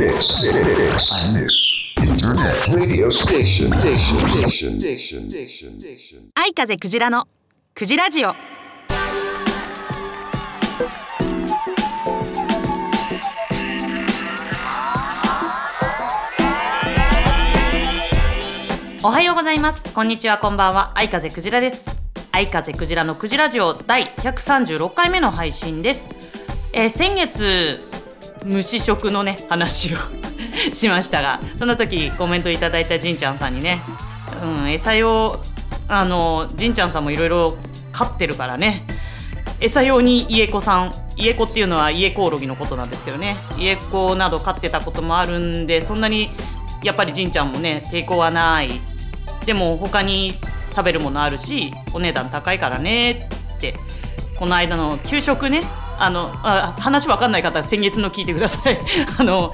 Internet radio station. Station. Station. Station. Station. Station. 愛風クジラのクジラジオおはようございますこんにちはこんばんは愛風クジラです愛風クジラのクジラジオ第136回目の配信です、えー先月虫食のね話をしましたがその時コメントいただいたじんちゃんさんにね、うん、餌用あのじんちゃんさんもいろいろ飼ってるからね。餌用に家子さん家子っていうのは家コオロギのことなんですけどね。家子など飼ってたこともあるんでそんなにやっぱりじんちゃんもね抵抗はない。でも他に食べるものあるしお値段高いからねってこの間の給食ねあのあ話わかんない方は先月の聞いてください。あの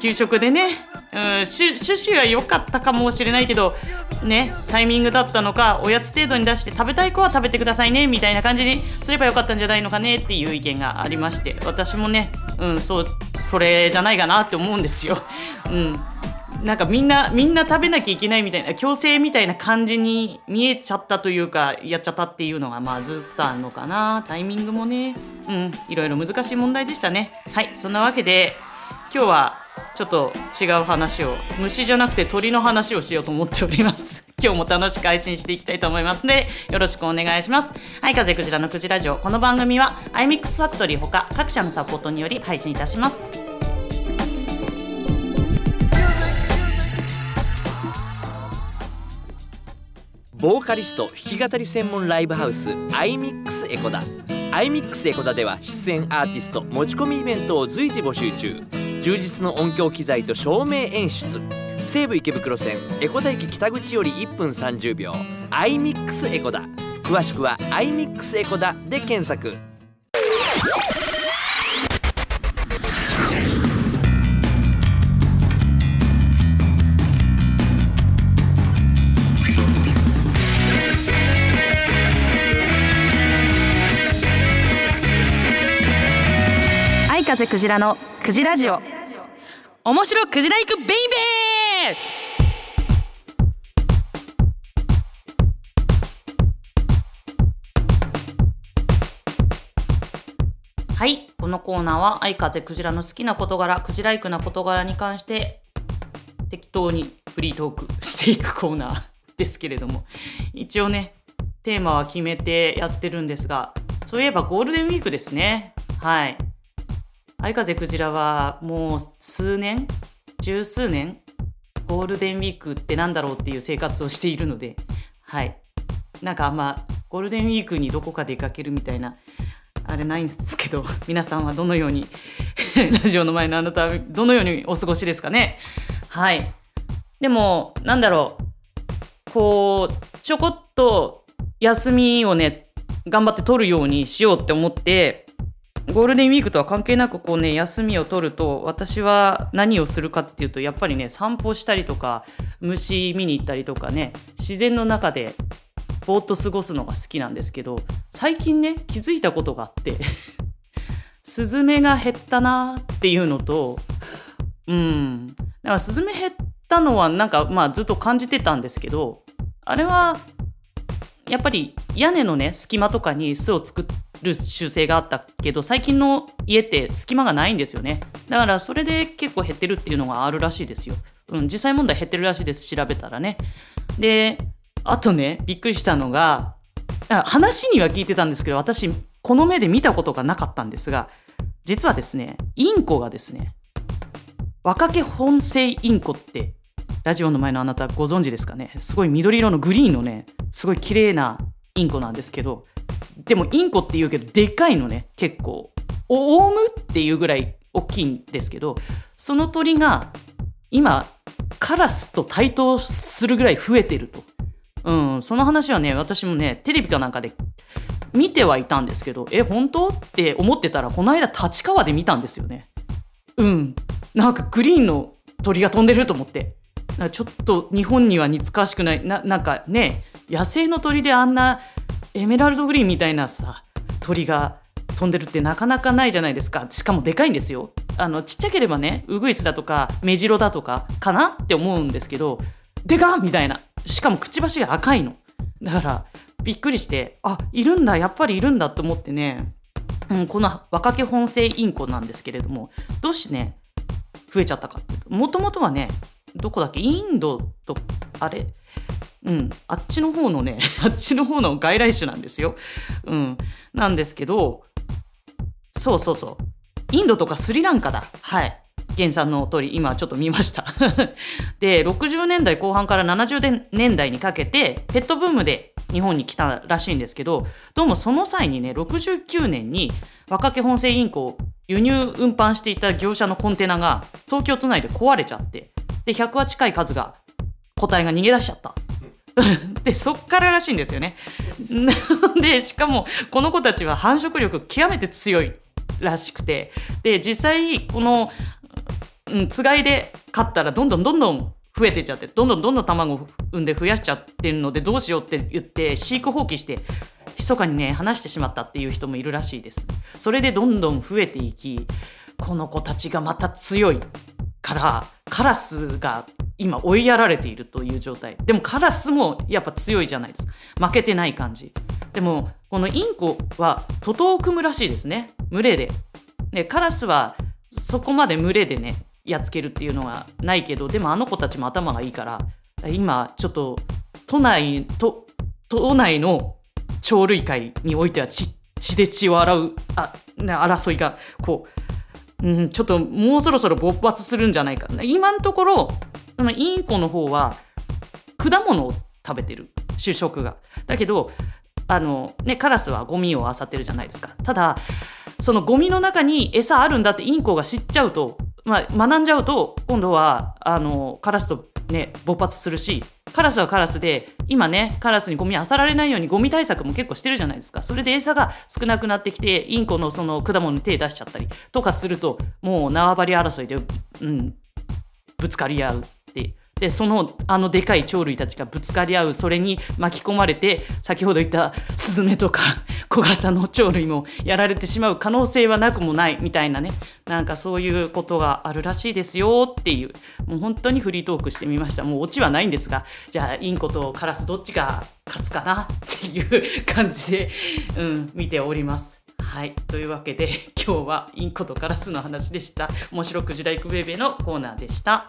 給食でね、うん、趣旨は良かったかもしれないけどねタイミングだったのかおやつ程度に出して食べたい子は食べてくださいねみたいな感じにすればよかったんじゃないのかねっていう意見がありまして私もね、うん、そうそれじゃないかなって思うんですよ。うん。なんかみんなみんな食べなきゃいけないみたいな強制みたいな感じに見えちゃったというかやっちゃったっていうのがまあずっとあるのかなタイミングもね。うんいろいろ難しい問題でしたね。はいそんなわけで今日はちょっと違う話を虫じゃなくて鳥の話をしようと思っております。今日も楽しく配信していきたいと思いますのでよろしくお願いします。はい風クジラのクジラジオこの番組は iMix ファクトリーほか各社のサポートにより配信いたします。ボーカリスト弾き語り専門ライブハウス iMix エコダ iMix エコダでは出演アーティスト持ち込みイベントを随時募集中。充実の音響機材と照明演出。西武池袋線エコダ駅北口より1分30秒。iMix エコダ。詳しくは iMix エコダで検索。風クジラのクジラジオ。面白クジラ行くベイベー！はいこのコーナーは愛風クジラの好きな事柄クジライクな事柄に関して適当にフリートークしていくコーナーですけれども。一応ねテーマは決めてやってるんですがそういえばゴールデンウィークですね。はい。相風クジラはもう数年十数年ゴールデンウィークってなんだろうっていう生活をしているのではい。なんかあんまゴールデンウィークにどこか出かけるみたいなあれないんですけど 皆さんはどのように ラジオの前のあなたはどのようにお過ごしですかね？はい。でもなんだろう。こうちょこっと休みをね頑張って取るようにしようって思ってゴールデンウィークとは関係なくこうね休みを取ると私は何をするかっていうとやっぱりね散歩したりとか虫見に行ったりとかね自然の中でぼーっと過ごすのが好きなんですけど最近ね気づいたことがあって スズメが減ったなっていうのとうん。だからスズメ減ったのはなんかまあずっと感じてたんですけどあれはやっぱり屋根のね隙間とかに巣を作っる習性があったけど最近の家って隙間がないんですよね。だからそれで結構減ってるっていうのがあるらしいですよ、うん、実際問題減ってるらしいです調べたらね。であとねびっくりしたのが話には聞いてたんですけど私この目で見たことがなかったんですが実はですねインコがですね若毛本性インコってラジオの前のあなたご存知ですかね？すごい緑色のグリーンのねすごい綺麗なインコなんですけどでもインコって言うけどでかいのね。結構。オウムっていうぐらい大きいんですけどその鳥が今カラスと対等するぐらい増えてると。うん、その話はね私もねテレビかなんかで見てはいたんですけどえ本当って思ってたらこの間立川で見たんですよね。うん。なんかグリーンの鳥が飛んでると思って。ちょっと日本には似つかわしくない。ななんかね野生の鳥であんなエメラルドグリーンみたいなさ鳥が飛んでるってなかなかないじゃないですか。しかもでかいんですよ。あのちっちゃければねウグイスだとかメジロだとかかなって思うんですけどでかみたいな。しかもくちばしが赤いの。だからびっくりしてあいるんだやっぱりいるんだと思ってね、うん、この若毛本性インコなんですけれどもどうしてね増えちゃったかっていうともともとはねどこだっけ？インドとあれ？うん、あっちの方のね あっちの方の外来種なんですよ。うん、なんですけどそうそうそう。インドとかスリランカだ。はい。原産の通り今ちょっと見ました。で60年代後半から70年代にかけてペットブームで日本に来たらしいんですけどどうもその際にね69年に若毛本性インコを輸入運搬していた業者のコンテナが東京都内で壊れちゃってで100羽近い数が個体が逃げ出しちゃった。でそっかららしいんですよね。でしかもこの子たちは繁殖力極めて強いらしくてで実際この、つがいで飼ったらどんどんどんどん増えていっちゃってどんどんどんどん卵を産んで増やしちゃってるのでどうしようって言って飼育放棄して密かにね話してしまったっていう人もいるらしいです。それでどんどん増えていきこの子たちがまた強いからカラスが今追いやられているという状態。でもカラスもやっぱ強いじゃないですか。負けてない感じ。でもこのインコは徒党を組むらしいですね。群れで。でカラスはそこまで群れでねやっつけるっていうのはないけどでもあの子たちも頭がいいから今ちょっと都内と都内の鳥類界においては血で血を洗うあ、争いがこううん、ちょっともうそろそろ勃発するんじゃないか。今のところそのインコの方は果物を食べてる。主食が。だけどあの、ね、カラスはゴミを漁ってるじゃないですか。ただそのゴミの中に餌あるんだってインコが知っちゃうと、まあ、学んじゃうと今度はあのカラスとね勃発するしカラスはカラスで今ねカラスにゴミ漁られないようにゴミ対策も結構してるじゃないですか。それで餌が少なくなってきてインコのその果物に手出しちゃったりとかするともう縄張り争いで、うん、ぶつかり合う。でそのあのでかい鳥類たちがぶつかり合うそれに巻き込まれて先ほど言ったスズメとか 小型の鳥類もやられてしまう可能性はなくもないみたいなねなんかそういうことがあるらしいですよっていうもう本当にフリートークしてみましたもうオチはないんですがじゃあインコとカラスどっちが勝つかなっていう感じで、うん、見ております。はい。というわけで、今日はインコとカラスの話でした。面白くじらいくベイベーのコーナーでした。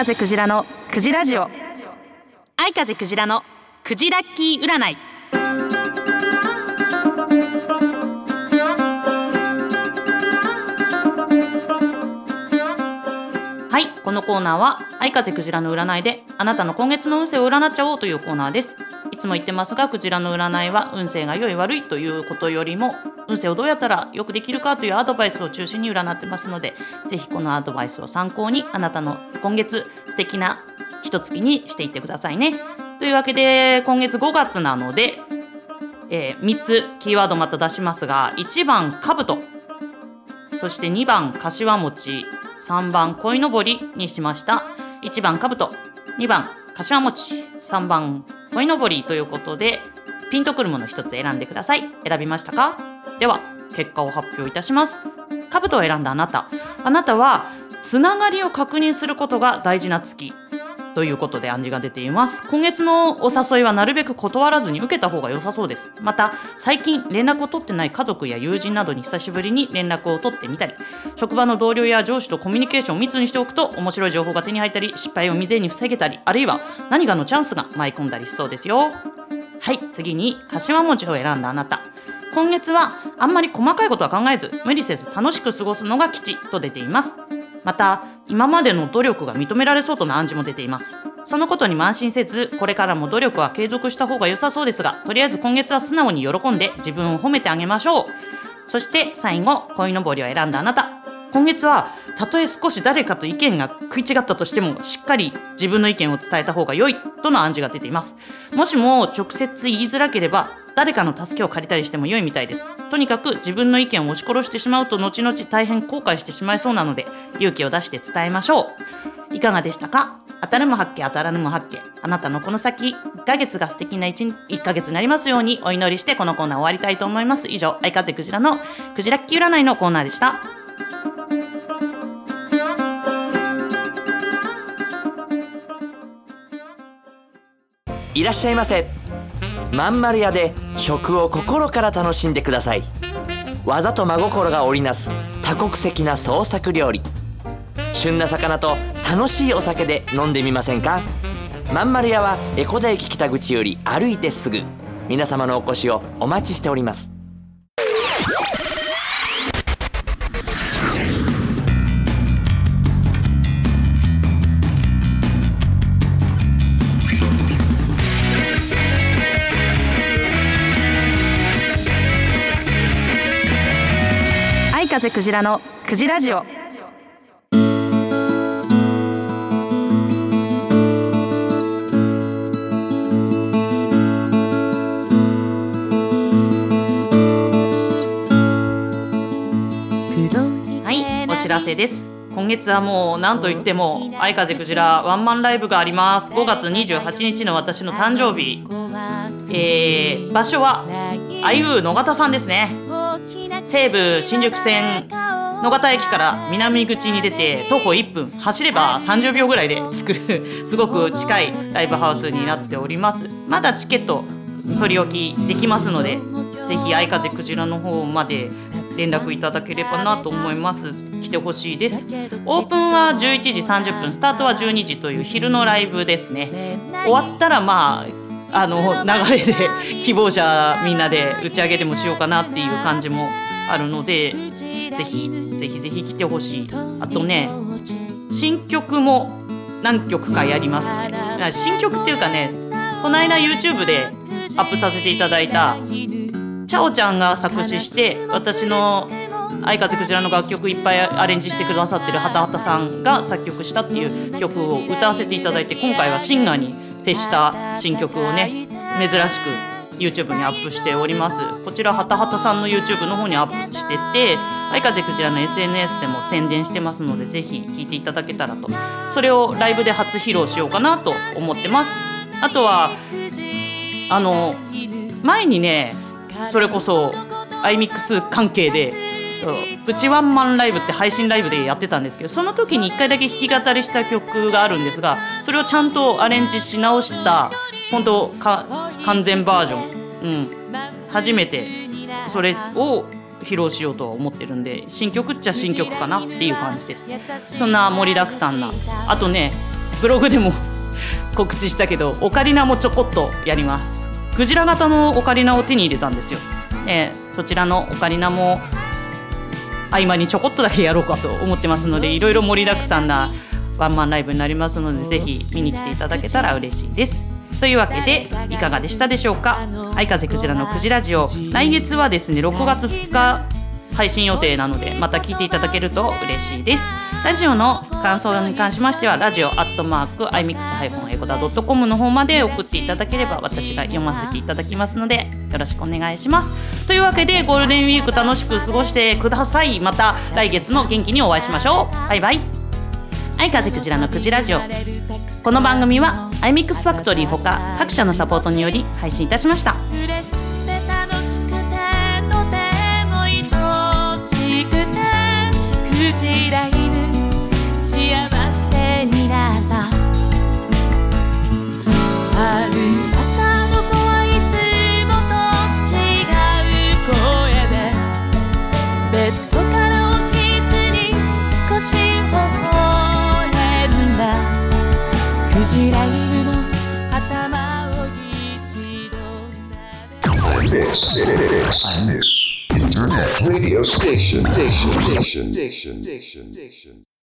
風クジラのクジラジオ。愛風クジラのクジラッキー占い。はいこのコーナーは愛風クジラの占いであなたの今月の運勢を占っちゃおうというコーナーです。つも言ってますがクジラの占いは運勢が良い悪いということよりも運勢をどうやったらよくできるかというアドバイスを中心に占ってますのでぜひこのアドバイスを参考にあなたの今月素敵な一月にしていってくださいね。というわけで今月5月なので、えー3つキーワードまた出しますが1番かぶとそして2番かしわ餅3番こいのぼりにしました。1番かぶと2番かしわ餅3番鯉のぼりということでピンとくるもの一つ選んでください。選びましたか？では結果を発表いたします。兜を選んだあなた。あなたはつながりを確認することが大事な月。ということで暗示が出ています。今月のお誘いはなるべく断らずに受けた方が良さそうです。また最近連絡を取ってない家族や友人などに久しぶりに連絡を取ってみたり職場の同僚や上司とコミュニケーションを密にしておくと面白い情報が手に入ったり失敗を未然に防げたりあるいは何かのチャンスが舞い込んだりしそうですよ。はい次に柏餅を選んだあなた。今月はあんまり細かいことは考えず無理せず楽しく過ごすのが吉と出ています。また今までの努力が認められそうとの暗示も出ています。そのことに慢心せずこれからも努力は継続した方が良さそうですがとりあえず今月は素直に喜んで自分を褒めてあげましょう。そして最後恋のぼりを選んだあなた。今月はたとえ少し誰かと意見が食い違ったとしてもしっかり自分の意見を伝えた方が良いとの暗示が出ています。もしも直接言いづらければ誰かの助けを借りたりしても良いみたいです。とにかく自分の意見を押し殺してしまうと後々大変後悔してしまいそうなので勇気を出して伝えましょう。いかがでしたか？当たるも発見当たらぬも発見。あなたのこの先1ヶ月が素敵な 1, 1ヶ月になりますようにお祈りしてこのコーナー終わりたいと思います。以上相風クジラのクジラッキー占いのコーナーでした。いらっしゃいませ。まんまる屋で食を心から楽しんでください。技と真心が織りなす多国籍な創作料理。旬な魚と楽しいお酒で飲んでみませんか？まんまる屋は江古田駅北口より歩いてすぐ。皆様のお越しをお待ちしております。風クジラのクジラジオ。はいお知らせです。今月はもう何と言っても相風クジラワンマンライブがあります。5月28日の私の誕生日。えー、場所はあゆ野方さんですね。西武新宿線野方駅から南口に出て徒歩1分走れば30秒ぐらいで着くすごく近いライブハウスになっております。まだチケット取り置きできますのでぜひ相風クジラの方まで連絡いただければなと思います。来てほしいです。オープンは11時30分スタートは12時という昼のライブですね。終わったらまああの流れで 希望者みんなで打ち上げでもしようかなっていう感じもあるのでぜひぜひぜひ来てほしい。あとね新曲も何曲かやります。新曲っていうかねこの間 YouTube でアップさせていただいたチャオちゃんが作詞して私の相風クジラの楽曲いっぱいアレンジしてくださってるはたはたさんが作曲したっていう曲を歌わせていただいて今回はシンガーに徹した新曲をね珍しく YouTube にアップしております。こちらはたはたさんの YouTube の方にアップしてて相風クジラの SNS でも宣伝してますのでぜひ聴いていただけたらと。それをライブで初披露しようかなと思ってます。あとはあの前にねそれこそ iMix 関係でプチワンマンライブって配信ライブでやってたんですけどその時に1回だけ弾き語りした曲があるんですがそれをちゃんとアレンジし直した本当か完全バージョン、うん、初めてそれを披露しようと思ってるんで新曲っちゃ新曲かなっていう感じです。そんな盛りだくさんな。あとねブログでも告知したけどオカリナもちょこっとやります。クジラ型のオカリナを手に入れたんですよ、えーそちらのオカリナも合間にちょこっとだけやろうかと思ってますのでいろいろ盛りだくさんなワンマンライブになりますのでぜひ見に来ていただけたら嬉しいです。というわけでいかがでしたでしょうか？相風クジラのクジラジオ。来月はですね6月2日配信予定なのでまた聞いていただけると嬉しいです。ラジオの感想に関しましてはラジオアットマーク iMix- エコダ .com の方まで送っていただければ私が読ませていただきますのでよろしくお願いしますというわけでゴールデンウィーク楽しく過ごしてください。また来月の元気にお会いしましょう。バイバイ。相風クジラのクジラジオ。この番組は iMix ファクトリーほか各社のサポートにより配信いたしました。diction, diction, diction.